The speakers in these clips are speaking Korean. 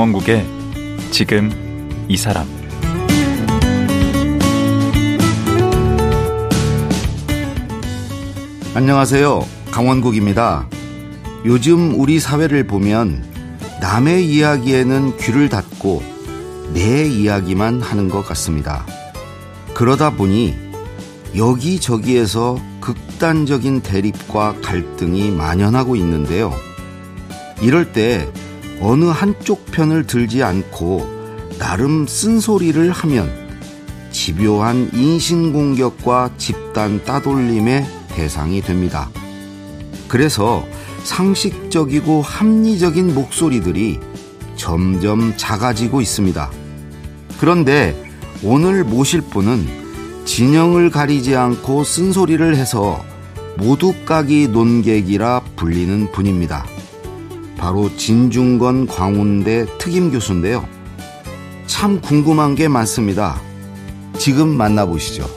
강원국의 지금 이 사람 안녕하세요. 강원국입니다. 요즘 우리 사회를 보면 남의 이야기에는 귀를 닫고 내 이야기만 하는 것 같습니다. 그러다 보니 여기저기에서 극단적인 대립과 갈등이 만연하고 있는데요. 이럴 때 어느 한쪽 편을 들지 않고 나름 쓴소리를 하면 집요한 인신공격과 집단 따돌림의 대상이 됩니다. 그래서 상식적이고 합리적인 목소리들이 점점 작아지고 있습니다. 그런데 오늘 모실 분은 진영을 가리지 않고 쓴소리를 해서 모두 까기 논객이라 불리는 분입니다. 바로 진중건 광운대 특임 교수인데요. 참 궁금한 게 많습니다. 지금 만나보시죠.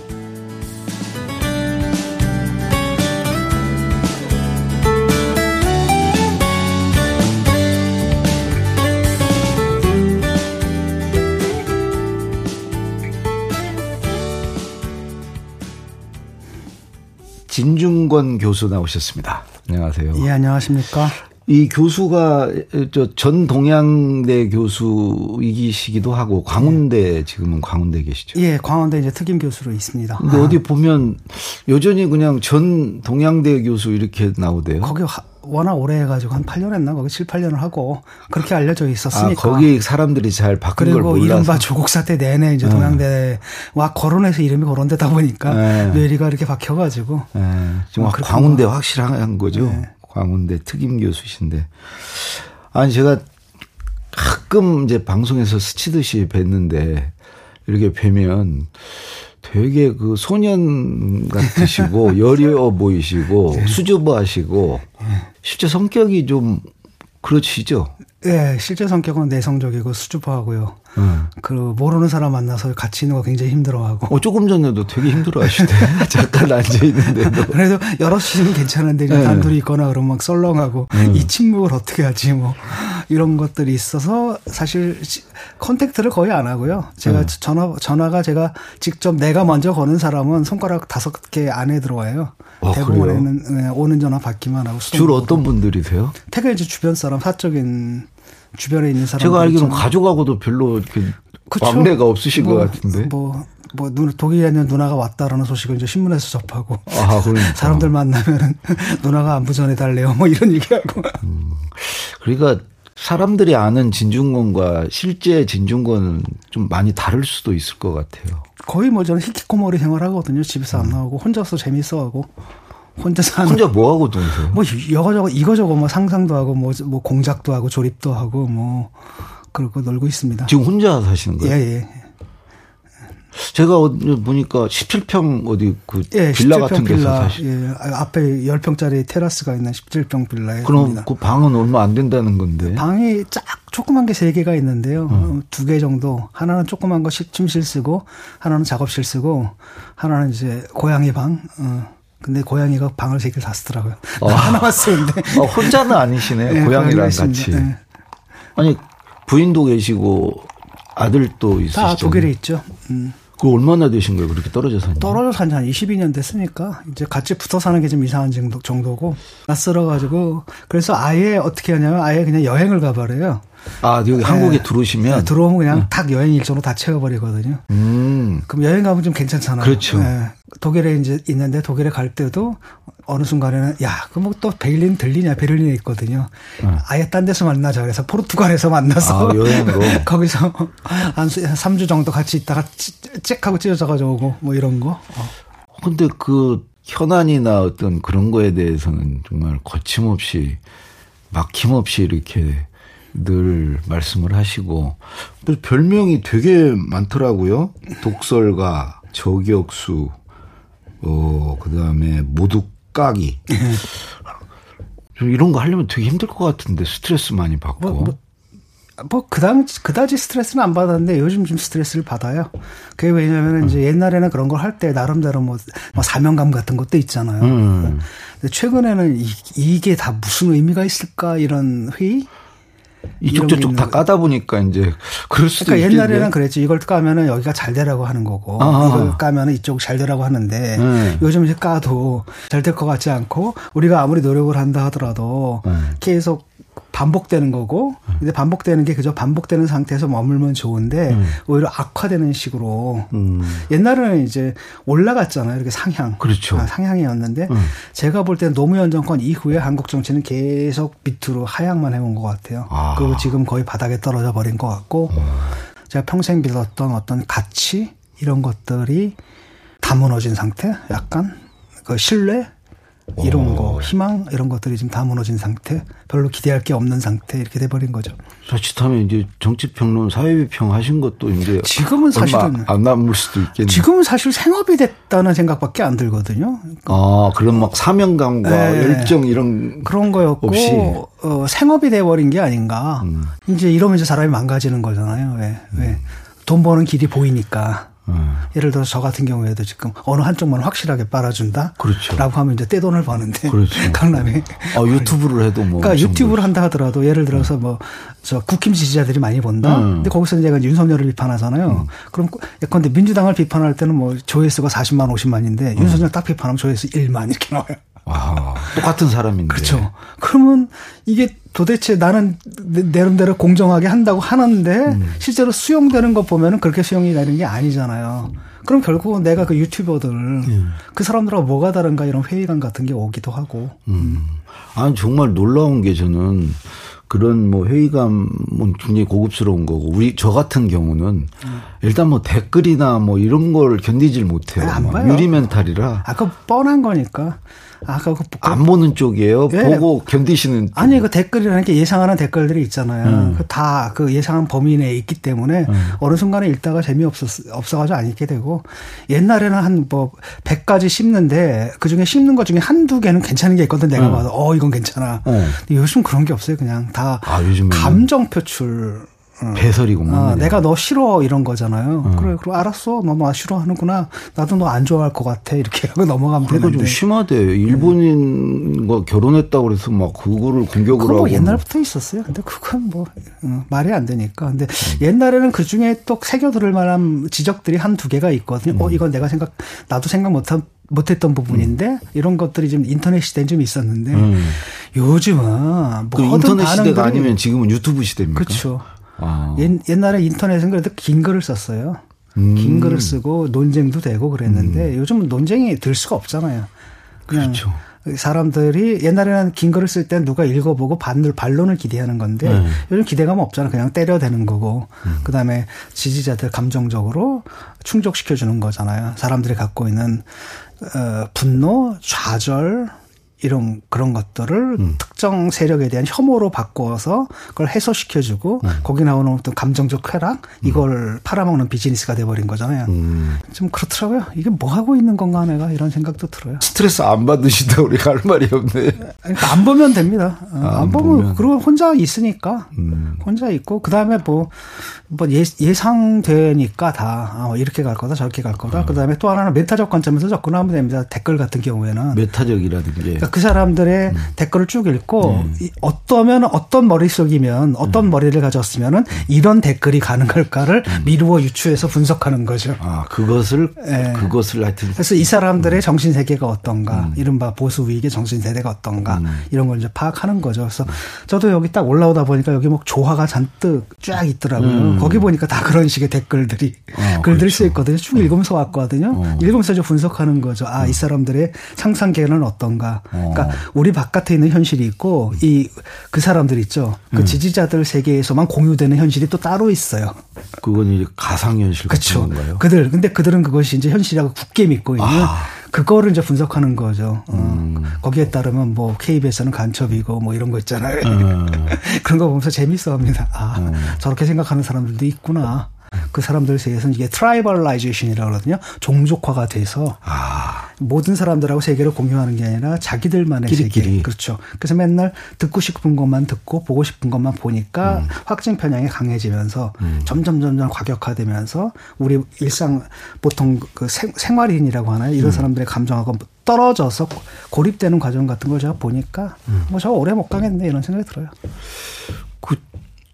진중권 교수 나오셨습니다. 안녕하세요. 예, 안녕하십니까. 이 교수가 저전 동양대 교수이시기도 하고 광운대 네. 지금은 광운대 계시죠? 예, 광운대 이제 특임 교수로 있습니다. 근데 아. 어디 보면 여전히 그냥 전 동양대 교수 이렇게 나오대요. 거기 워낙 오래 해가지고 한 8년 했나 거기 7, 8년을 하고 그렇게 알려져 있었으니까. 아, 거기 사람들이 잘 바꾼 걸 몰라서. 그리고 이른바 조국 사태 내내 이제 네. 동양대와 거론해서 이름이 거론되다 보니까 네. 뇌리가 이렇게 박혀가지고. 네. 지금 어, 광운대 확실한 거죠. 네. 광운대 특임 교수신데. 아니 제가 가끔 이제 방송에서 스치듯이 뵀는데 이렇게 뵈면 되게 그 소년 같으시고 여려 보이시고 네. 수줍어하시고 실제 성격이 좀 그렇지죠. 네, 실제 성격은 내성적이고 수줍어하고요. 음. 그 모르는 사람 만나서 같이 있는 거 굉장히 힘들어하고. 어 조금 전에도 되게 힘들어하시대. 잠깐 앉아 있는데도. 그래도 여럿이는 괜찮은데 네. 단둘이 있거나 그러면 막 썰렁하고 음. 이 침묵을 어떻게 하지 뭐 이런 것들이 있어서 사실 contact를 거의 안 하고요. 제가 음. 전화 전화가 제가 직접 내가 먼저 거는 사람은 손가락 다섯 개 안에 들어와요. 어, 대부분에는 네, 오는 전화 받기만 하고. 주로 어떤 분들이세요? 대개 이제 주변 사람 사적인 주변에 있는 사람. 제가 알기로는 가족하고도 별로 이렇게 그쵸? 왕래가 없으신 뭐, 것 같은데. 뭐, 뭐, 누, 독일에 있는 누나가 왔다라는 소식을 이제 신문에서 접하고. 아, 그러니까. 사람들 만나면은 누나가 안부 전해달래요. 뭐 이런 얘기하고. 음, 그러니까 사람들이 아는 진중권과 실제 진중권은 좀 많이 다를 수도 있을 것 같아요. 거의 뭐 저는 히키코모리 생활하거든요. 집에서 안 음. 나오고 혼자서 재밌어 하고. 혼자 사는. 혼자 뭐 하고 노세요? 뭐 이거저거 이거저거 뭐 상상도 하고 뭐뭐 뭐 공작도 하고 조립도 하고 뭐 그러고 놀고 있습니다. 지금 혼자 사시는 거예요? 예, 예. 제가 보니까 17평 어디 그 예, 빌라 같은 데서 빌라, 사시. 예, 앞에 10평짜리 테라스가 있는 17평 빌라에 그럼 삽니다. 그 방은 얼마 안 된다는 건데. 방이 쫙 조그만 게 3개가 있는데요. 어. 2개 정도. 하나는 조그만 거 침실 쓰고 하나는 작업실 쓰고 하나는 이제 고양이 방. 어. 근데 고양이가 방을 세 개를 다 쓰더라고요. 어. 하나만 쓰는데. 어, 혼자는 아니시네. 네, 고양이랑 같이. 네. 아니 부인도 계시고 아들도 있으시죠? 다 독일에 있죠. 음. 그 얼마나 되신 거예요? 그렇게 떨어져 사는 떨어져 산지 한 22년 됐으니까 이제 같이 붙어 사는 게 좀 이상한 정도, 정도고 낯설어 가지고 그래서 아예 어떻게 하냐면 아예 그냥 여행을 가버려요. 아, 여기 네. 한국에 들어오시면 네, 들어오면 그냥 네. 탁 여행 일정으로 다 채워버리거든요. 음. 그럼 여행 가면 좀 괜찮잖아요. 그렇죠. 네. 독일에 이제 있는데 독일에 갈 때도 어느 순간에는 야, 그 뭐 또 베를린 들리냐 베를린에 있거든요. 네. 아예 딴 데서 만나자 그래서 포르투갈에서 만나서 아, 여행으로 거기서 한 3주 정도 같이 있다가 짹하고 찢어져 가지고 오고 뭐 이런 거. 어. 근데 그 현안이나 어떤 그런 거에 대해서는 정말 거침없이 막힘없이 이렇게 늘 말씀을 하시고 별명이 되게 많더라고요. 독설가, 저격수, 어 그다음에 모두 까기. 좀 이런 거 하려면 되게 힘들 것 같은데 스트레스 많이 받고. 뭐, 뭐, 뭐 그당 그다지 스트레스는 안 받았는데 요즘 좀 스트레스를 받아요. 그게 왜냐하면 음. 이제 옛날에는 그런 걸 할 때 나름대로 뭐, 뭐, 사명감 같은 것도 있잖아요. 음. 근데 최근에는 이, 이게 다 무슨 의미가 있을까 이런 회의 이쪽 저쪽 다 까다 보니까 이제 그럴 수도 그러니까 있겠네. 옛날에는 그랬지. 이걸 까면은 여기가 잘 되라고 하는 거고 아하. 이걸 까면은 이쪽 잘 되라고 하는데 네. 요즘 이제 까도 잘 될 것 같지 않고 우리가 아무리 노력을 한다 하더라도 네. 계속 반복되는 거고 근데 반복되는 게 그저 반복되는 상태에서 머물면 좋은데 오히려 악화되는 식으로 음. 옛날에는 이제 올라갔잖아요. 이렇게 상향. 그렇죠. 아, 상향이었는데 음. 제가 볼 때는 노무현 정권 이후에 한국 정치는 계속 밑으로 하향만 해온 것 같아요. 아. 그리고 지금 거의 바닥에 떨어져 버린 것 같고 제가 평생 믿었던 어떤 가치 이런 것들이 다 무너진 상태? 약간 그 신뢰 이런 거 희망 이런 것들이 지금 다 무너진 상태 별로 기대할 게 없는 상태 이렇게 돼버린 거죠. 자칫하면 이제 정치평론 사회비평 하신 것도 이제 지금은 사실은 안 남을 수도 있겠네. 지금은 사실 생업이 됐다는 생각밖에 안 들거든요. 아, 그런 막 사명감과 네. 열정 이런 그런 거였고 없이. 어, 생업이 돼버린 게 아닌가. 음. 이제 이러면 이제 사람이 망가지는 거잖아요. 왜? 왜? 돈 버는 길이 보이니까. 음. 예를 들어서 저 같은 경우에도 지금 어느 한쪽만 확실하게 빨아준다. 그렇죠. 라고 하면 이제 떼돈을 버는데. 그렇죠. 강남에. 아, 유튜브를 해도 뭐 그러니까 유튜브를 한다 하더라도 예를 들어서 뭐저 국힘 지지자들이 많이 본다. 음. 근데 거기서 이제 윤석열을 비판하잖아요. 그럼 예컨대 민주당을 비판할 때는 뭐 조회수가 40만, 음. 50만인데 윤석열 딱 비판하면 조회수 1만 이렇게 나와요. 아, 똑같은 사람인데. 그렇죠. 그러면 이게 도대체 나는 내- 내름대로 공정하게 한다고 하는데 음. 실제로 수용되는 거 보면은 그렇게 수용이 되는 게 아니잖아요. 그럼 결국은 내가 그 유튜버들 예. 그 사람들하고 뭐가 다른가 이런 회의감 같은 게 오기도 하고 음. 아니 정말 놀라운 게 저는 그런 뭐 회의감은 굉장히 고급스러운 거고 우리 저 같은 경우는 일단 뭐 댓글이나 뭐 이런 걸 견디질 못해요. 음. 아, 안막 봐요. 유리 멘탈이라 아까 뻔한 거니까 아까 그, 그안 보는 쪽이에요. 예. 보고 견디시는 쪽. 아니 그 댓글이라는 게 예상하는 댓글들이 있잖아요. 음. 그다그 예상한 범위 내에 있기 때문에 어느 순간에 읽다가 재미 없었 없어가지고 안 읽게 되고 옛날에는 한 뭐 100가지 씹는데 그 중에 씹는 것 중에 한두 개는 괜찮은 게 있거든 내가 음. 봐도 어 이건 괜찮아. 어. 근데 요즘 그런 게 없어요. 그냥 다 아, 감정 표출. 어. 배설이구만. 어, 그냥. 내가 너 싫어 이런 거잖아요. 그래, 그럼 알았어. 너나 싫어하는구나. 나도 너 안 좋아할 것 같아. 이렇게 하고 넘어가면 그러니까 되는데. 좀 심하대. 일본인과 결혼했다고 그래서 막 그거를 공격을 그건 하고. 뭐 옛날부터 있었어요. 근데 그건 뭐 어, 말이 안 되니까. 근데 음. 옛날에는 그 중에 또 새겨 들을 만한 지적들이 한 두 개가 있거든요. 음. 어 이건 내가 생각 나도 생각 못한 못했던 부분인데 이런 것들이 좀 인터넷 시대는 좀 있었는데 음. 요즘은 뭐 그 인터넷 시대가 아니면 지금은 유튜브 시대입니까? 그렇죠. 아. 옛, 옛날에 인터넷은 그래도 긴 글을 썼어요. 음. 긴 글을 쓰고 논쟁도 되고 그랬는데 요즘은 논쟁이 들 수가 없잖아요. 그렇죠. 사람들이 옛날에는 긴 글을 쓸 때 누가 읽어보고 반을 반론을 기대하는 건데 네. 요즘 기대감 없잖아. 그냥 때려대는 거고 그다음에 지지자들 감정적으로 충족시켜 주는 거잖아요. 사람들이 갖고 있는 어, 분노, 좌절 이런 그런 것들을 특정 세력에 대한 혐오로 바꿔서 그걸 해소시켜주고 거기 나오는 어떤 감정적 쾌락 이걸 팔아먹는 비즈니스가 돼버린 거잖아요. 음. 좀 그렇더라고요. 이게 뭐 하고 있는 건가 내가 이런 생각도 들어요. 스트레스 안 받으시다 우리가 할 말이 없네. 그러니까 안 보면 됩니다. 어, 아, 안안 보면 보면. 그리고 혼자 있으니까 음. 혼자 있고 그 다음에 뭐, 뭐 예, 예상되니까 다 아, 이렇게 갈 거다 저렇게 갈 거다. 그 다음에 또 하나는 메타적 관점에서 접근하면 됩니다. 댓글 같은 경우에는. 그러니까 그 사람들의 음. 댓글을 쭉 읽고 이 어떠면 어떤 머릿속이면 음. 어떤 머리를 가졌으면은 이런 댓글이 가는 걸까를 음. 미루어 유추해서 분석하는 거죠. 아 그것을 예. 그것을 하여튼 그래서 이 사람들의 음. 정신 세계가 어떤가, 이른바 보수 위익의 정신 세대가 어떤가 음. 이런 걸 이제 파악하는 거죠. 그래서 저도 여기 딱 올라오다 보니까 여기 뭐 조화가 잔뜩 쫙 있더라고요. 거기 보니까 다 그런 식의 댓글들이 음. 어, 글들이 그렇죠. 쓰여 있거든요. 쭉 읽으면서 왔거든요. 어. 읽으면서 좀 분석하는 거죠. 아, 이 사람들의 상상계는 어떤가. 어. 그러니까 우리 바깥에 있는 현실이 있고 이 그 사람들 있죠. 그 음. 지지자들 세계에서만 공유되는 현실이 또 따로 있어요. 그건 이제 가상 현실 같은 그렇죠. 건가요? 그들 근데 그들은 그것이 이제 현실이라고 굳게 믿고 있는 아. 그거를 이제 분석하는 거죠. 어. 음. 거기에 따르면 뭐 KBS는 간첩이고 뭐 이런 거 있잖아요. 음. 그런 거 보면서 재밌어 합니다. 아 저렇게 생각하는 사람들도 있구나. 그 사람들 세계에서는 이게 tribalization이라고 그러거든요. 종족화가 돼서 아 모든 사람들하고 세계를 공유하는 게 아니라 자기들만의 끼리끼리. 세계. 그렇죠. 그래서 맨날 듣고 싶은 것만 듣고 보고 싶은 것만 보니까 음. 확증 편향이 강해지면서 점점 점점 과격화되면서 우리 일상 보통 그 생, 생활인이라고 하나요? 음. 이런 사람들의 감정하고 떨어져서 고립되는 과정 같은 걸 제가 보니까 음. 뭐저 오래 못 가겠네 이런 생각이 들어요. 그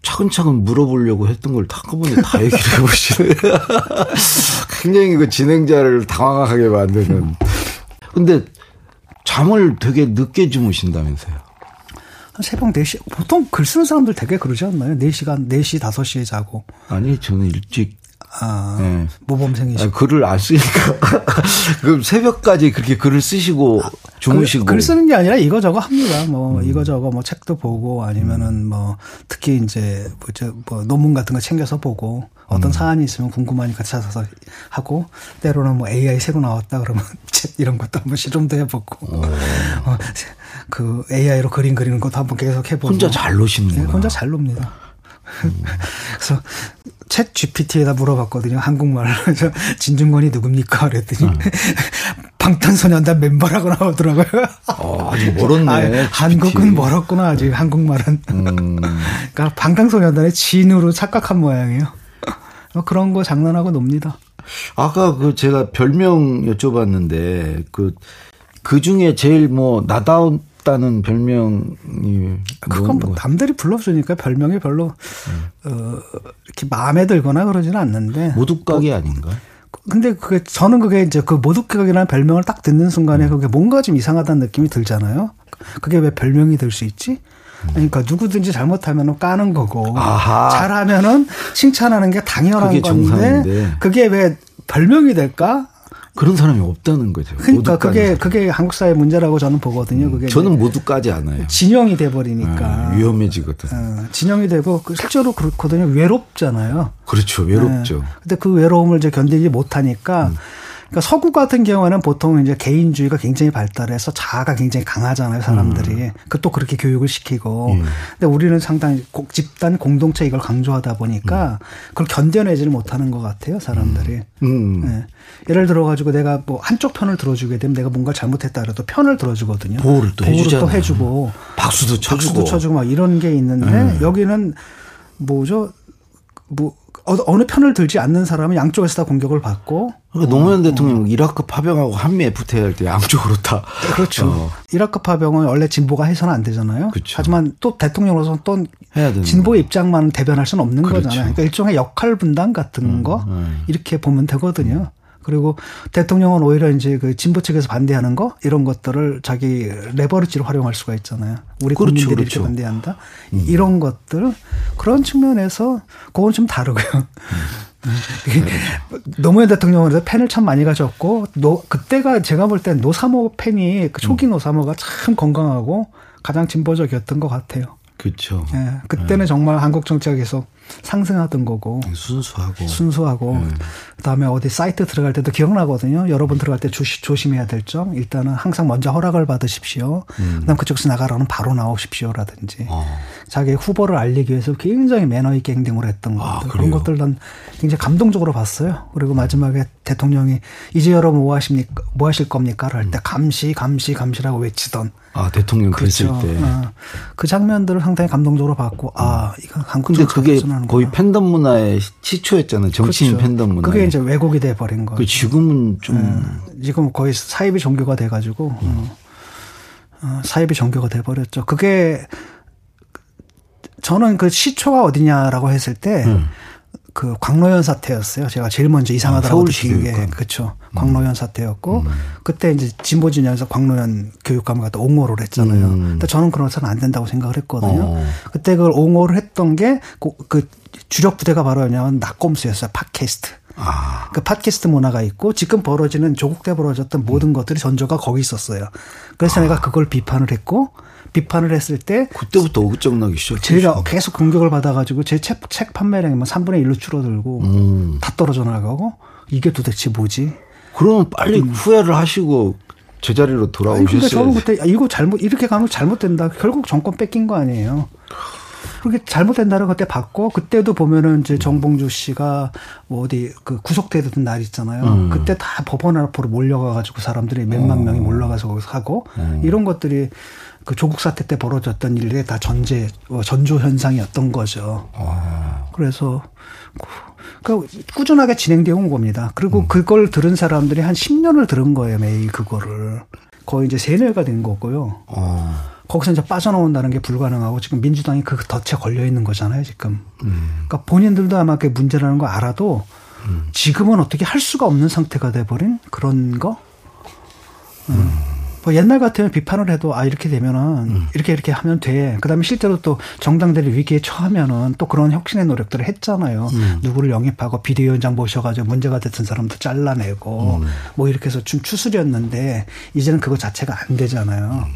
차근차근 물어보려고 했던 걸 한꺼번에 다 얘기를 해보시네. 굉장히 그 진행자를 당황하게 만드는. 근데 잠을 되게 늦게 주무신다면서요? 한 새벽 4시, 보통 글 쓰는 사람들 되게 그러지 않나요? 4시간, 4시, 5시에 자고. 아니, 저는 일찍 아, 네. 모범생이시고. 아, 글을 안 쓰니까. 그럼 새벽까지 그렇게 글을 쓰시고 주무시고. 글, 글 쓰는 게 아니라 이거저거 합니다. 뭐, 음. 이거저거 뭐 책도 보고 아니면은 뭐, 특히 이제 뭐, 뭐 논문 같은 거 챙겨서 보고 어떤 음. 사안이 있으면 궁금하니까 찾아서 하고 때로는 뭐 AI 새로 나왔다 그러면 책 이런 것도 한번 실험도 해보고 어. 어, 그 AI로 그림 그리는 것도 한번 계속 해보고. 혼자 잘 노시는구나. 네, 혼자 잘 놉니다. 음. 그래서 챗 GPT에다 물어봤거든요. 한국말로. 진중권이 누굽니까? 그랬더니 음. 방탄소년단 멤버라고 나오더라고요. 어, 아직 멀었네. 아, 한국은 멀었구나, 아직 한국말은. 음. 그러니까 방탄소년단의 진으로 착각한 모양이에요. 어, 그런 거 장난하고 놉니다. 아까 그 제가 별명 여쭤봤는데 그, 그 중에 제일 뭐 나다운 다는 별명이 그건 뭐 남들이 불러주니까 별명이 별로 음. 어 이렇게 마음에 들거나 그러지는 않는데 모두각이 뭐, 아닌가? 근데 그게 저는 그게 이제 그 모두각이라는 별명을 딱 듣는 순간에 음. 그게 뭔가 좀 이상하다는 느낌이 들잖아요. 그게 왜 별명이 될 수 있지? 그러니까 누구든지 잘못하면 까는 거고 아하. 잘하면은 칭찬하는 게 당연한 건데 정상인데. 그게 왜 별명이 될까? 그런 사람이 없다는 거죠. 그러니까 그게 그게 한국 사회 문제라고 저는 보거든요. 음, 그게 저는 모두까지 않아요. 진영이 돼 버리니까 아, 위험해지거든. 어, 진영이 되고 그 실제로 그렇거든요. 외롭잖아요. 그렇죠. 외롭죠. 네. 근데 그 외로움을 이제 견디지 못하니까 음. 그러니까 서구 같은 경우에는 보통 이제 개인주의가 굉장히 발달해서 자아가 굉장히 강하잖아요, 사람들이. 음. 그또 그렇게 교육을 시키고. 음. 근데 우리는 상당히 집단 공동체 이걸 강조하다 보니까 음. 그걸 견뎌내지를 못하는 것 같아요, 사람들이. 음. 네. 예를 들어 가지고 내가 뭐 한쪽 편을 들어주게 되면 내가 뭔가 잘못했다 그래도 편을 들어주거든요. 보호를 또 보호를 또 해주고 박수도 쳐주고 박수도 쳐주고 막 이런 게 있는데 음. 여기는 뭐죠? 뭐 어느 편을 들지 않는 사람은 양쪽에서 다 공격을 받고. 그러니까 노무현 어, 대통령 어. 이라크 파병하고 한미 FTA 할때 양쪽으로 다. 그렇죠. 어. 이라크 파병은 원래 진보가 해서는 안 되잖아요. 그렇죠. 하지만 또 대통령으로서는 또 진보의 입장만 대변할 수는 없는 그렇죠. 거잖아요. 그러니까 일종의 역할 분담 같은 음, 거 음. 이렇게 보면 되거든요. 그리고 대통령은 오히려 이제 그 진보 측에서 반대하는 거 이런 것들을 자기 leverage로 활용할 수가 있잖아요. 우리 그렇죠, 국민들이 그렇죠. 이렇게 반대한다. 음. 이런 것들 그런 측면에서 그건 좀 다르고요. 음. 노무현 대통령은 팬을 참 많이 가졌고 노 그때가 제가 볼 땐 노사모 팬이 그 초기 음. 노사모가 참 건강하고 가장 진보적이었던 것 같아요. 그렇죠. 예, 그때는 네. 정말 한국 정치학에서 상승하던 거고 순수하고 순수하고 네. 그다음에 어디 사이트 들어갈 때도 기억나거든요. 여러분 들어갈 때 조시, 조심해야 될 점 일단은 항상 먼저 허락을 받으십시오. 음. 그다음 그쪽에서 나가라는 바로 나오십시오라든지 어. 자기 후보를 알리기 위해서 굉장히 매너 있게 행동을 했던 것들 아, 그런 것들 난 굉장히 감동적으로 봤어요. 그리고 마지막에 대통령이 이제 여러분 뭐 하십니까 뭐 하실 겁니까? 할때 음. 감시 감시 감시라고 외치던 아 대통령 그랬을 그렇죠. 때. 어. 그 장면들을 상당히 감동적으로 봤고 아 이건 한국 근데 그게 거의 팬덤 문화의 시초였잖아요. 정치인 그렇죠. 팬덤 문화. 그게 이제 왜곡이 돼 버린 거예요. 그 지금은 좀 네. 지금 거의 사이비 종교가 돼 가지고 음. 어, 사이비 종교가 돼 버렸죠. 그게 저는 그 시초가 어디냐라고 했을 때 음. 그 광로연 사태였어요. 제가 제일 먼저 이상하다고 아, 느끼게 그렇죠. 광로연 사태였고 음. 그때 이제 진보 진영에서 광로연 교육감을 갖다 옹호를 했잖아요. 음. 근데 저는 그런서는 안 된다고 생각을 했거든요. 어. 그때 그걸 옹호를 했던 게그 주력 부대가 바로 뭐냐면 낙검수였어요. 팟캐스트. 아. 그 팟캐스트 문화가 있고 지금 벌어지는 조국 때 벌어졌던 모든 것들이 전조가 거기 있었어요. 그래서 아. 내가 그걸 비판을 했고 비판을 했을 때 그때부터 어긋장나기 시작. 제가 계속 공격을 받아가지고 제 책 책 판매량이 뭐 3분의 1로 줄어들고 음. 다 떨어져 나가고 이게 도대체 뭐지? 그러면 빨리 음. 후회를 하시고 제자리로 돌아오셨어요. 근데 저는 그때 이거 잘못 이렇게 가면 잘못된다. 결국 정권 뺏긴 거 아니에요. 그렇게 잘못된다는 그때 봤고 그때도 보면은 이제 정봉주 씨가 뭐 어디 그 구속되던 날 있잖아요. 음. 그때 다 법원 앞으로 몰려가 가지고 사람들이 몇만 어. 명이 몰려가서 하고 음. 이런 것들이 그 조국 사태 때 벌어졌던 일들이 다 전제 어, 전조 현상이었던 거죠. 아. 그래서 그 꾸준하게 진행되어 온 겁니다. 그리고 음. 그걸 들은 사람들이 한 10년을 들은 거예요, 매일 그거를. 거의 이제 세뇌가 된 거고요. 아. 거기서 이제 빠져나온다는 게 불가능하고 지금 민주당이 그 덫에 걸려 있는 거잖아요, 지금. 음. 그러니까 본인들도 아마 그게 문제라는 거 알아도 음. 지금은 어떻게 할 수가 없는 상태가 돼버린 그런 거? 음. 음. 뭐 옛날 같으면 비판을 해도 아 이렇게 되면은 음. 이렇게 이렇게 하면 돼. 그다음에 실제로 또 정당들이 위기에 처하면은 또 그런 혁신의 노력들을 했잖아요. 음. 누구를 영입하고 비대위원장 모셔가지고 문제가 됐던 사람도 잘라내고 음. 뭐 이렇게 해서 좀 추스렸는데 이제는 그거 자체가 안 되잖아요.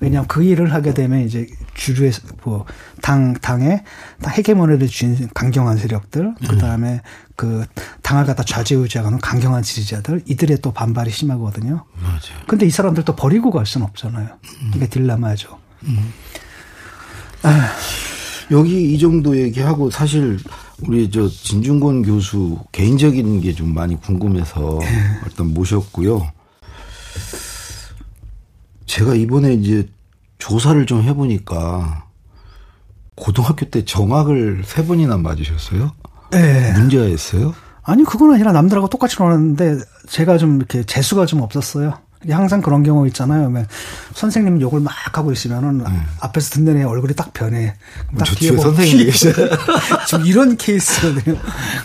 왜냐하면 그 일을 하게 되면 이제 주류의 뭐당 당의 헤게모니를 쥔 강경한 세력들, 그 다음에 그 당을 갖다 좌지우지하는 강경한 지지자들 이들의 또 반발이 심하거든요. 맞아요. 근데 이 사람들 또 버리고 갈 수는 없잖아요. 음. 이게 딜레마죠. 음. 아. 여기 이 정도 얘기하고 사실 우리 저 진중권 교수 개인적인 게 좀 많이 궁금해서 네. 일단 모셨고요. 제가 이번에 이제 조사를 좀 해보니까 고등학교 때 정학을 세 번이나 맞으셨어요? 네. 문제가 있어요? 아니 그건 아니라 남들하고 똑같이 놀았는데 제가 좀 이렇게 재수가 좀 없었어요. 항상 그런 경우 있잖아요. 선생님 욕을 막 하고 있으면은 네. 앞에서 듣는 애 얼굴이 딱 변해. 딱 뒤에 선생님이 계셔. 지금 이런 케이스거든요.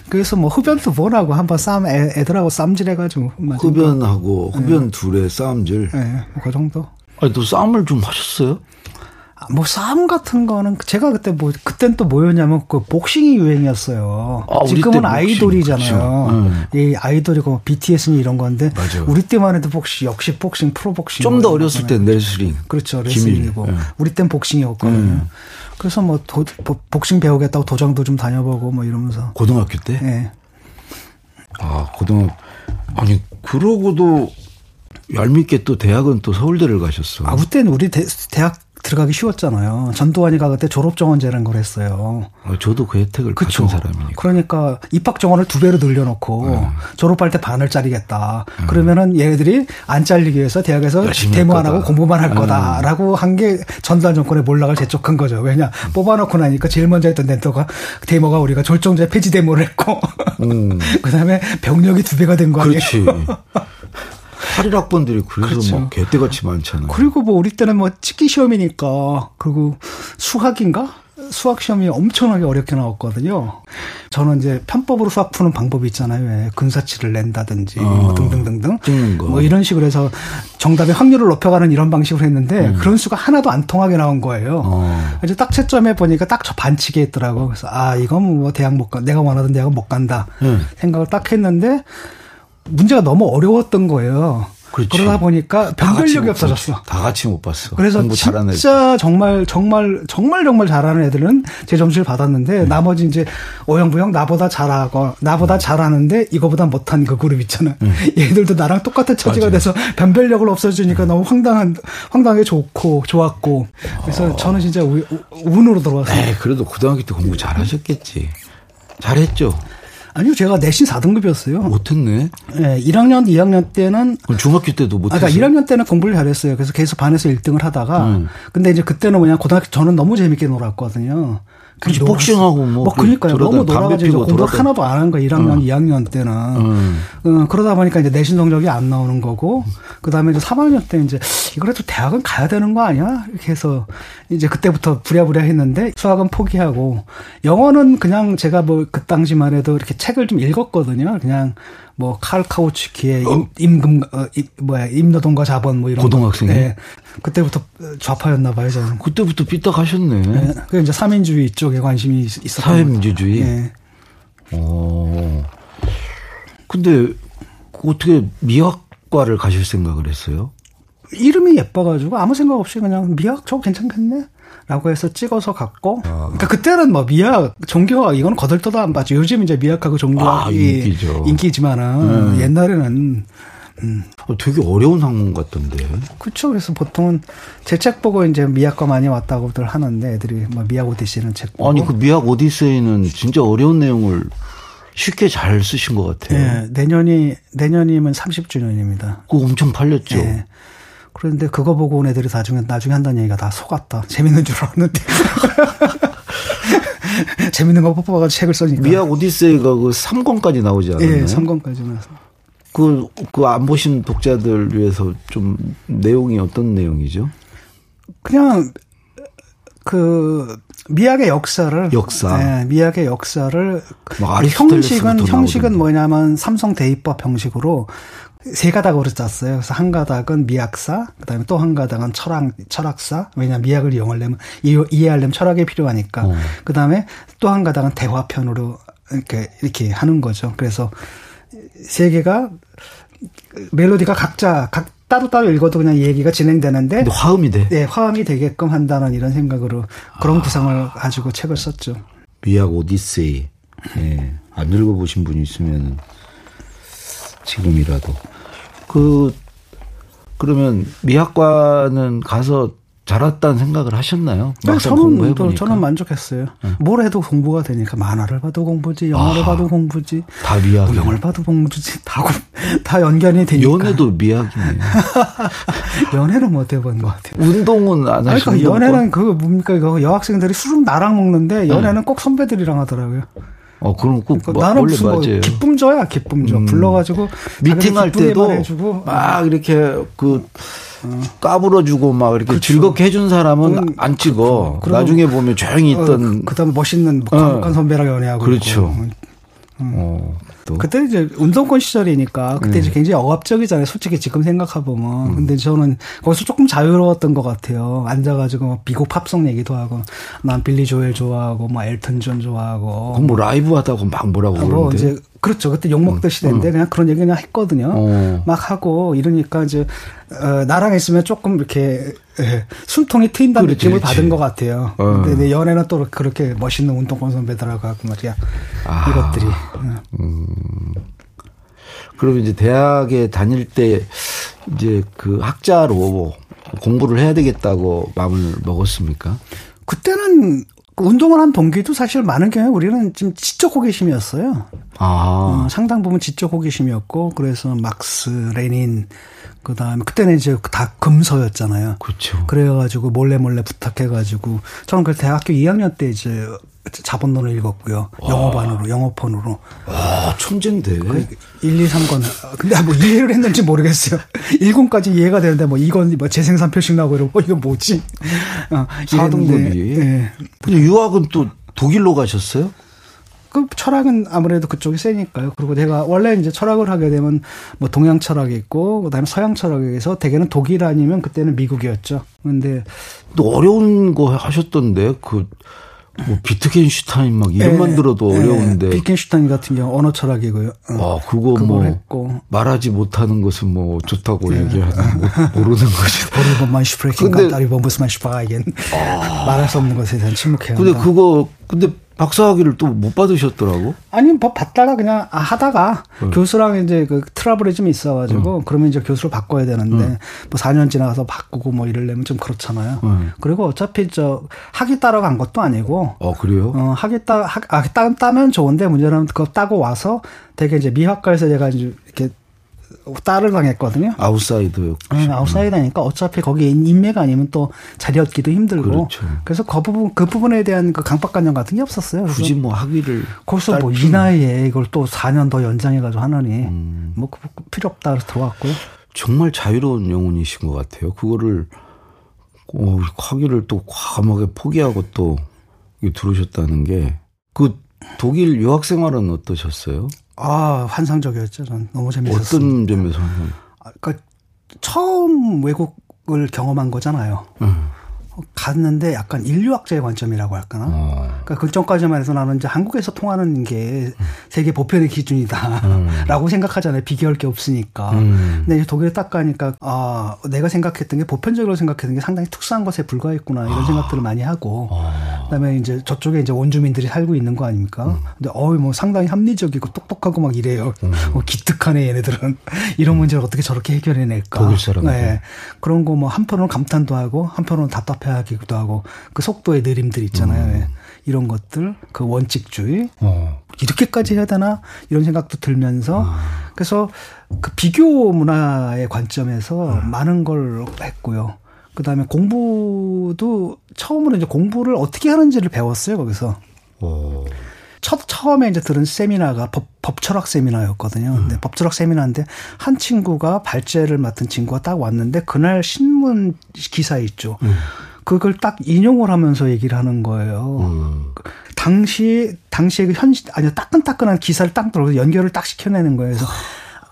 그래서 뭐 흡연도 뭐라고 한번 싸움 애, 들하고 쌈질해가지고 흡연하고 흡연 네. 둘의 싸움질. 네, 뭐그 정도. 아니 또 싸움을 좀 하셨어요? 뭐 싸움 같은 거는 제가 그때 뭐 그땐 또 뭐였냐면 그 복싱이 유행이었어요. 아, 지금은 아이돌이잖아요. 음. 이 아이돌이고 BTS는 이런 건데 맞아. 우리 때만 해도 복싱 역시 복싱 프로 복싱 좀 더 어렸을 때 레슬링 그렇죠 레슬링이고 네. 우리 땐 복싱이었거든요. 음. 그래서 뭐 도, 복싱 배우겠다고 도장도 좀 다녀보고 뭐 이러면서 고등학교 때. 네. 아 고등 아니 그러고도 얄밉게 또 대학은 또 서울대를 가셨어. 아, 그때는 우리 대, 대학 들어가기 쉬웠잖아요. 전두환이가 그때 졸업 정원제라는 걸 했어요. 어, 저도 그 혜택을 그쵸. 가진 사람이니까. 그러니까 입학 정원을 두 배로 늘려놓고 네. 졸업할 때 반을 짜리겠다. 네. 그러면은 얘들이 안 잘리기 위해서 대학에서 데모 안 하고 공부만 할 네. 거다라고 한 게 전두환 정권의 몰락을 재촉한 거죠. 왜냐 음. 뽑아놓고 나니까 제일 먼저 했던 덴터가 데모가 우리가 졸정제 폐지 데모를 했고 음. 그다음에 병력이 두 배가 된 거 아니에요? 그렇지. 8일 학번들이 그래서 그렇죠. 막 개떼같이 많잖아요. 그리고 뭐 우리 때는 뭐 찍기 시험이니까 그리고 수학인가? 수학 시험이 엄청나게 어렵게 나왔거든요. 저는 이제 편법으로 수학 푸는 방법이 있잖아요. 왜 근사치를 낸다든지 어, 뭐 등등등등. 뭐 이런 식으로 해서 정답의 확률을 높여가는 이런 방식으로 했는데 음. 그런 수가 하나도 안 통하게 나온 거예요. 어. 그래서 딱 채점해 보니까 딱 저 반칙에 있더라고. 그래서 아 이건 뭐 대학 못 가, 내가 원하던 대학은 못 간다 음. 생각을 딱 했는데 문제가 너무 어려웠던 거예요. 그렇지. 그러다 보니까 변별력이 없어졌어. 다 같이 못 봤어. 그래서 진짜 정말 정말 정말 정말 잘하는 애들은 제 점수를 받았는데 네. 나머지 이제 오형부형 나보다 잘하고 나보다 네. 잘하는데 이거보다 못한 그 그룹 있잖아. 네. 얘들도 나랑 똑같은 처지가 맞아요. 돼서 변별력을 없어지니까 네. 너무 황당한 황당하게 좋고 좋았고 그래서 어. 저는 진짜 우, 운으로 들어왔어요. 에 그래도 고등학교 때 공부 잘하셨겠지. 잘했죠. 아니요, 제가 내신 4등급이었어요. 못했네. 네, 1학년, 2학년 때는. 그럼 중학교 때도 못했어요? 아, 그러니까 1학년 때는 공부를 잘했어요. 그래서 계속 반에서 1등을 하다가. 음. 근데 이제 그때는 그냥 고등학교 저는 너무 재밌게 놀았거든요. 그렇지 복싱하고 뭐, 뭐 그러니까요. 너무 놀아가지고 공부 하나도 안 한 거야 1학년 어. 2학년 때는. 음. 어, 그러다 보니까 이제 내신 성적이 안 나오는 거고 그 다음에 이제 3학년 때 이제 이거라도 대학은 가야 되는 거 아니야? 이렇게 해서 이제 그때부터 부랴부랴 했는데 수학은 포기하고 영어는 그냥 제가 뭐 그 당시만 해도 이렇게 책을 좀 읽었거든요. 그냥 뭐 칼카우츠키의 어. 임, 금 어, 임, 뭐야 임노동과 자본 뭐 이런 고등학생이 네. 그때부터 좌파였나 봐요 저는 그때부터 삐딱하셨네. 네. 그 이제 사민주의 쪽에 관심이 있었던 사회민주주의. 네. 어. 근데 어떻게 미학과를 가실 생각을 했어요? 이름이 예뻐가지고 아무 생각 없이 그냥 미학 저 괜찮겠네. 라고 해서 찍어서 갔고. 아. 그러니까 그때는 뭐 미학, 종교학 이거는 거들떠도 안 봤죠. 요즘 이제 미학하고 종교학이 아, 인기지만은 음. 옛날에는 음. 어, 되게 어려운 학문 같던데. 그렇죠. 그래서 보통은 제 책 보고 이제 미학과 많이 왔다고들 하는데 애들이 뭐 미학 오디세이는 책 보고. 아니 그 미학 오디세이는 진짜 어려운 내용을 쉽게 잘 쓰신 것 같아요. 네, 내년이 내년이면 30주년입니다. 그거 엄청 팔렸죠. 네. 그런데 그거 보고 온 애들이 나중에 나중에 한다는 얘기가 다 속았다. 재밌는 줄 알았는데. 재밌는 거 뽑아가지고 책을 써니까. 미학 오디세이가 그 3권까지 나오지 않았나요? 예, 3권까지 나서. 그, 그 안 보신 독자들 위해서 좀 내용이 어떤 내용이죠? 그냥 그 미학의 역사를 역사. 네, 미학의 역사를 뭐 형식은 형식은. 뭐냐면 삼성 대입법 형식으로 세 가닥으로 짰어요. 그래서 한 가닥은 미학사, 그다음에 또 한 가닥은 철학 철학사. 왜냐 면 미학을 이용하려면 이해하려면 철학이 필요하니까. 어. 그다음에 또 한 가닥은 대화편으로 이렇게 이렇게 하는 거죠. 그래서 세 개가 멜로디가 각자 각 따로따로 읽어도 그냥 얘기가 진행되는데 화음이 돼. 네, 화음이 되게끔 한다는 이런 생각으로 그런 구상을 가지고 책을 썼죠. 미학 오디세이. 예. 안 읽어보신 분이 있으면 지금이라도. 그, 그러면 미학과는 가서 잘 왔다는 생각을 하셨나요? 네, 막상 저는. 네. 또 저는 만족했어요. 뭘 해도 공부가 되니까 만화를 봐도 공부지, 영화를 아, 봐도 공부지, 다 미학. 무용을 봐도 공부지, 다, 공- 다 연결이 되니까. 연애도 미학이네. 연애는 못 해본 것 같아요. 운동은 안 아니, 하시고. 그러니까 연애는 그 뭡니까 그 여학생들이 술은 나랑 먹는데 연애는 꼭 선배들이랑 하더라고요. 어, 그럼 꼭 그러니까 뭐, 나는 원래 뭐 맞아요. 기쁨조야 기쁨조 음. 불러가지고 미팅할 때도 해주고 막 이렇게 그 까불어주고 막 이렇게 그렇죠. 즐겁게 해준 사람은 음, 안 찍어. 그리고- 나중에 보면 조용히 있던. 그, 다음에 멋있는 어. 강력한 선배랑 연애하고 그렇죠. 있고. 어, 또. 그때 이제 운동권 시절이니까 그때 음. 이제 굉장히 억압적이잖아요. 솔직히 지금 생각해 보면. 근데 저는 거기서 조금 자유로웠던 것 같아요. 앉아가지고 막 미국 팝송 얘기도 하고 난 빌리 조엘 좋아하고 뭐 엘튼 존 좋아하고 그럼 뭐 나이브하다고 막 뭐라고 뭐 그러는데. 이제 그렇죠. 그때 욕먹던 시대인데 그냥 그런 얘기 그냥 했거든요. 어. 막 하고 이러니까 이제 어, 나랑 있으면 조금 이렇게 예, 숨통이 트인다는 그렇지, 느낌을 그렇지. 받은 것 같아요. 어. 근데 내 연애는 또 그렇게 멋있는 운동권 선배들하고 하고 말이야. 아. 이것들이. 그러면 이제 대학에 다닐 때 이제 그 학자로 공부를 해야 되겠다고 마음을 먹었습니까? 그때는 그 운동을 한 동기도 사실 많은 경우에 우리는 좀 지적 호기심이었어요. 아. 어, 상당 부분 지적 호기심이었고 그래서 막스, 레닌 그다음에 그때는 이제 다 금서였잖아요. 그렇죠. 그래가지고 몰래 몰래 부탁해가지고 저는 그 대학교 2학년 때 이제 자본론을 읽었고요. 영어반으로 영어폰으로 아, 천재인데. 1, 2, 3권. 근데 뭐 이해를 했는지 모르겠어요. 1권까지 이해가 되는데 뭐 이건 뭐 재생산 표식 나오고 이러고 어, 이거 뭐지? 어, 사등급이. 이랬는데, 예. 근데 유학은 또 독일로 가셨어요? 그 철학은 아무래도 그쪽이 세니까요. 그리고 내가 원래 이제 철학을 하게 되면 뭐 동양 철학이 있고 그다음에 서양 철학에서 대개는 독일 아니면 그때는 미국이었죠. 근데 또 어려운 거 하셨던데 그 뭐 비트겐슈타인 막 이름만 예, 들어도 예, 어려운데. 비트겐슈타인 같은 경우 언어 철학이고요. 어. 아, 그거 뭐 했고. 말하지 못하는 것은 뭐 좋다고 예. 얘기하는 뭐 모르는 것이. Wovon man nicht sprechen kann, darüber muss man schweigen 말할 수 없는 것에 대한 침묵해야 근데. 그거 근데 박사학위를 또 못 받으셨더라고. 아니 뭐 받다가 그냥 아, 하다가 음. 교수랑 이제 그 트러블이 좀 있어가지고 그러면 이제 교수를 바꿔야 되는데 음. 뭐 4년 지나가서 바꾸고 뭐 이러려면 좀 그렇잖아요. 음. 그리고 어차피 저 학위 따러 간 것도 아니고 어 그래요? 어 학위 따 학, 아, 따, 따면 좋은데 문제는 그거 따고 와서 되게 이제 미학과에서 제가 이제 이렇게 따를 당했거든요. 아웃사이더였고. 음, 아웃사이더니까 어차피 거기에 인맥 아니면 또 자리 얻기도 힘들고 그렇죠. 래서그 부분 그 부분에 대한 그 강박관념 같은 게 없었어요. 굳이 뭐 학위를 거기서 뭐 이 나이에 이걸 또 4년 더 연장해가지고 하느니 뭐 그- 그 필요 없다 그래서 들어왔고요. 정말 자유로운 영혼이신 것 같아요. 그거를 어, 학위를 또 과감하게 포기하고 또 들어오셨다는 게 그 독일 유학 생활은 어떠셨어요? 아 환상적이었죠. 전 너무 재밌었어요. 어떤 점에서? 아, 그러니까 처음 외국을 경험한 거잖아요. 음. 갔는데 약간 인류학자의 관점이라고 할까나. 어. 그러니까 그 전까지만 해서 나는 이제 한국에서 통하는 게 세계 보편의 기준이다라고 생각하잖아요. 비교할 게 없으니까. 음. 근데 이제 독일에 딱 가니까 아 내가 생각했던 게 보편적으로 생각했던 게 상당히 특수한 것에 불과했구나 이런 생각들을 많이 하고 그다음에 이제 저쪽에 이제 원주민들이 살고 있는 거 아닙니까? 근데 어이 뭐 상당히 합리적이고 똑똑하고 막 이래요. 뭐 기특하네 얘네들은 이런 문제를 어떻게 저렇게 해결해낼까? 독일 사람들. 네. 그런 거 뭐 한편으로는 감탄도 하고 한편으로는 답답해 하기도 하고 그 속도의 느림들 있잖아요. 예. 이런 것들 그 원칙주의 어. 이렇게까지 해야 되나 이런 생각도 들면서 그래서 그 비교 문화의 관점에서 많은 걸 했고요. 그 다음에 공부도 처음으로 이제 공부를 어떻게 하는지를 배웠어요 거기서 어. 첫 처음에 이제 들은 세미나가 법, 법철학 세미나였거든요. 음. 근데 법철학 세미나인데 한 친구가 발제를 맡은 친구가 딱 왔는데 그날 신문 기사 있죠. 음. 그걸 딱 인용을 하면서 얘기를 하는 거예요. 음. 당시 당시에 그 현실 아니 따끈따끈한 기사를 딱 들어서 연결을 딱 시켜내는 거예요. 그래서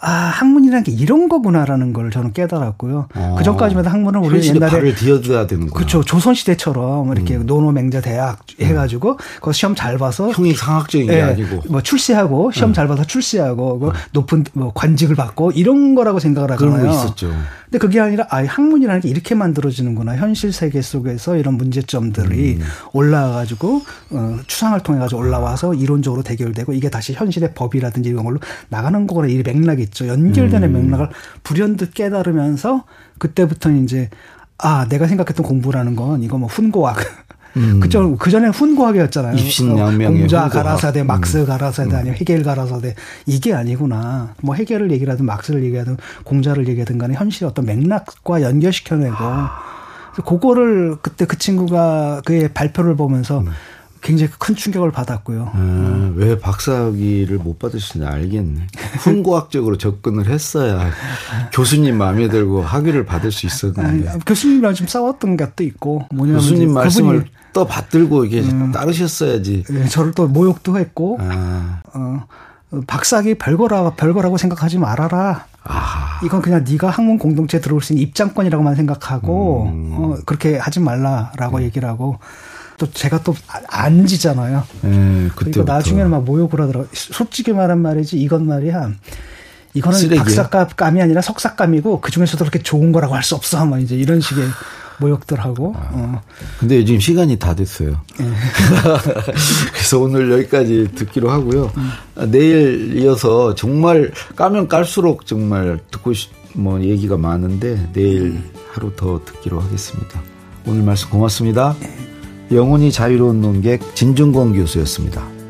아, 학문이라는 게 이런 거구나라는 걸 저는 깨달았고요. 어. 그 전까지만 학문은 우리 옛날에 발을 디뎌야 되는 거죠. 그렇죠. 조선 시대처럼 이렇게 음. 노노맹자 대학 해 가지고 음. 그 시험 잘 봐서 형이 상학적인 게 예, 아니고 뭐 출세하고 시험 음. 잘 봐서 출세하고 뭐 음. 높은 뭐 관직을 받고 이런 거라고 생각을 하잖아요. 그런 거 있었죠. 근데 그게 아니라 아 학문이라는 게 이렇게 만들어지는구나. 현실 세계 속에서 이런 문제점들이 음. 올라와 가지고 어, 추상을 통해 가지고 올라와서 이론적으로 대결되고 이게 다시 현실의 법이라든지 이런 걸로 나가는 거구나. 이 맥락이 있죠. 연결되는 음. 맥락을 불현듯 깨달으면서 그때부터 이제 아 내가 생각했던 공부라는 건 이거 뭐 훈고학 음. 그전 그전에 훈고학이었잖아요. 입신양명의 공자 가라사대, 막스 음. 가라사대 음. 아니면 해겔 가라사대 이게 아니구나. 뭐 해겔을 얘기하든 막스를 얘기하든 공자를 얘기하든 간에 현실의 어떤 맥락과 연결시켜내고 그거를 그때 그 친구가 그의 발표를 보면서 음. 굉장히 큰 충격을 받았고요. 아, 왜 박사학위를 못 받으시는지 알겠네. 훈고학적으로 접근을 했어야 교수님 마음에 들고 학위를 받을 수 있었는데. 아니, 교수님이랑 좀 싸웠던 것도 있고 뭐냐면 교수님 말씀을 또 받들고 이게 음, 따르셨어야지. 네, 저를 또 모욕도 했고 아. 어, 박사학위 별거라 별거라고 생각하지 말아라. 아. 이건 그냥 네가 학문 공동체에 들어올 수 있는 입장권이라고만 생각하고 음. 어, 그렇게 하지 말라라고 음. 얘기를 하고 또 제가 또 안 지잖아요. 네, 그러니까 나중에는 막 모욕을 하더라고. 솔직히 말한 말이지 이건 말이야. 이거는 쓰레기야? 박사감이 아니라 석사감이고 그 중에서도 그렇게 좋은 거라고 할 수 없어. 막 이제 이런 식의 모욕들 하고. 아, 어. 근데 지금 시간이 다 됐어요. 네. 그래서 오늘 여기까지 듣기로 하고요. 음. 내일 이어서 정말 까면 깔수록 정말 듣고 싶, 뭐 얘기가 많은데 내일 음. 하루 더 듣기로 하겠습니다. 오늘 말씀 고맙습니다. 네. 영혼이 자유로운 논객 진중권 교수였습니다.